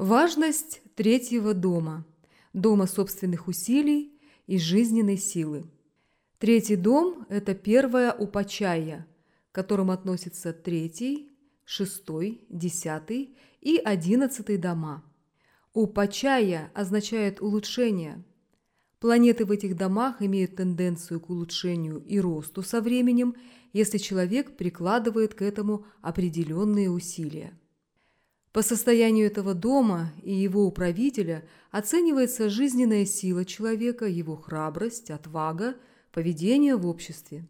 Важность третьего дома, дома собственных усилий и жизненной силы. Третий дом – это первая упачая, к которым относятся третий, шестой, десятый и одиннадцатый дома. Упачая означает улучшение. Планеты в этих домах имеют тенденцию к улучшению и росту со временем, если человек прикладывает к этому определенные усилия. По состоянию этого дома и его управителя оценивается жизненная сила человека, его храбрость, отвага, поведение в обществе.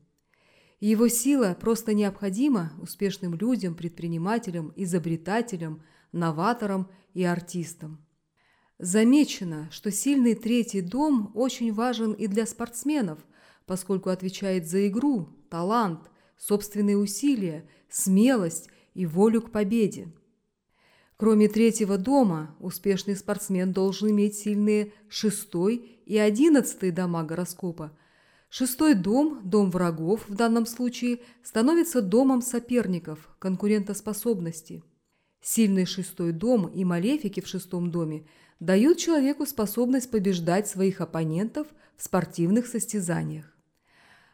Его сила просто необходима успешным людям, предпринимателям, изобретателям, новаторам и артистам. Замечено, что сильный третий дом очень важен и для спортсменов, поскольку отвечает за игру, талант, собственные усилия, смелость и волю к победе. Кроме третьего дома, успешный спортсмен должен иметь сильные шестой и одиннадцатый дома гороскопа. Шестой дом, дом врагов в данном случае, становится домом соперников, конкурентоспособности. Сильный шестой дом и малефики в шестом доме дают человеку способность побеждать своих оппонентов в спортивных состязаниях.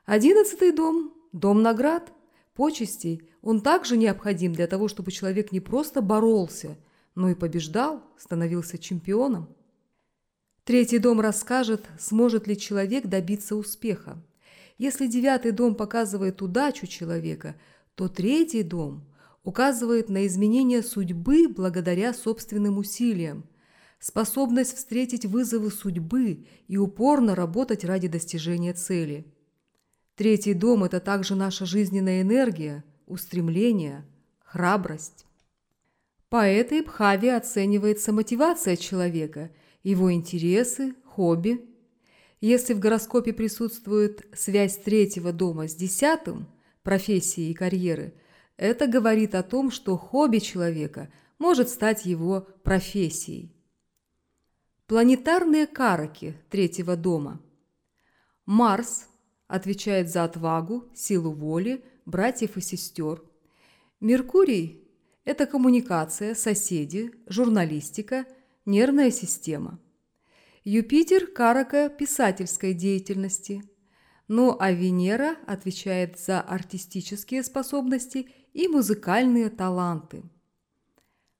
Одиннадцатый дом – дом наград, почестей, он также необходим для того, чтобы человек не просто боролся, но и побеждал, становился чемпионом. Третий дом расскажет, сможет ли человек добиться успеха. Если девятый дом показывает удачу человека, то третий дом указывает на изменение судьбы благодаря собственным усилиям, способность встретить вызовы судьбы и упорно работать ради достижения цели. Третий дом – это также наша жизненная энергия – устремление, храбрость. По этой Бхаве оценивается мотивация человека, его интересы, хобби. Если в гороскопе присутствует связь третьего дома с десятым, профессии и карьеры, это говорит о том, что хобби человека может стать его профессией. Планетарные караки третьего дома. Марс отвечает за отвагу, силу воли, братьев и сестер. Меркурий – это коммуникация, соседи, журналистика, нервная система. Юпитер – карака писательской деятельности. Ну а Венера отвечает за артистические способности и музыкальные таланты.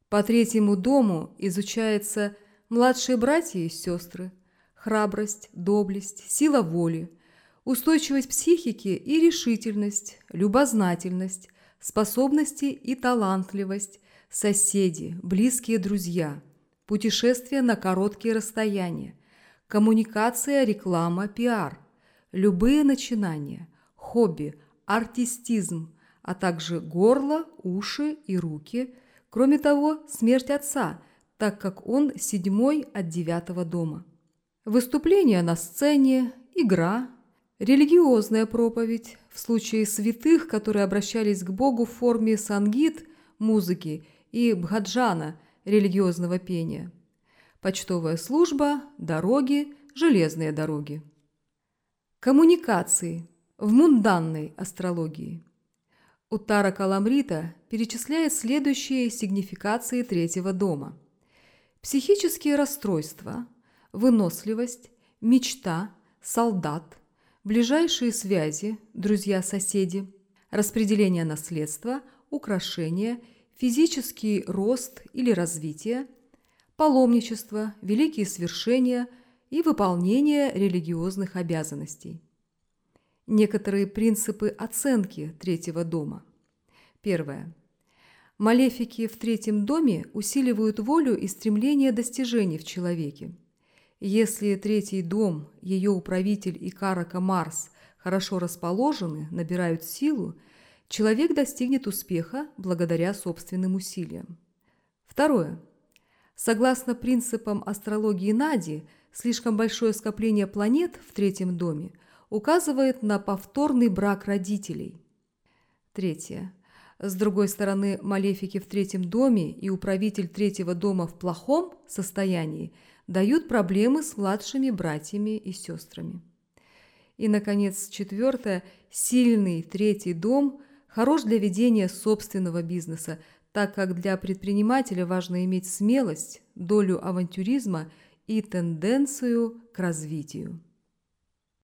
По третьему дому изучаются младшие братья и сестры, храбрость, доблесть, сила воли, устойчивость психики и решительность, любознательность, способности и талантливость, соседи, близкие друзья, путешествия на короткие расстояния, коммуникация, реклама, пиар, любые начинания, хобби, артистизм, а также горло, уши и руки, кроме того, смерть отца, так как он седьмой от девятого дома. Выступления на сцене, игра, Религиозная проповедь в случае святых, которые обращались к Богу в форме сангит, музыки, и бхаджана, религиозного пения. Почтовая служба, дороги, железные дороги. Коммуникации в мунданной астрологии. Уттара Каламрита перечисляет следующие сигнификации третьего дома. Психические расстройства, выносливость, мечта, солдат – ближайшие связи, друзья-соседи, распределение наследства, украшения, физический рост или развитие, паломничество, великие свершения и выполнение религиозных обязанностей. Некоторые принципы оценки третьего дома. Первое. Малефики в третьем доме усиливают волю и стремление достижений в человеке. Если третий дом, ее управитель и карака Марс хорошо расположены, набирают силу, человек достигнет успеха благодаря собственным усилиям. Второе. Согласно принципам астрологии Нади, слишком большое скопление планет в третьем доме указывает на повторный брак родителей. Третье. С другой стороны, малефики в третьем доме и управитель третьего дома в плохом состоянии – дают проблемы с младшими братьями и сестрами. И, наконец, четвертое. Сильный третий дом хорош для ведения собственного бизнеса, так как для предпринимателя важно иметь смелость, долю авантюризма и тенденцию к развитию.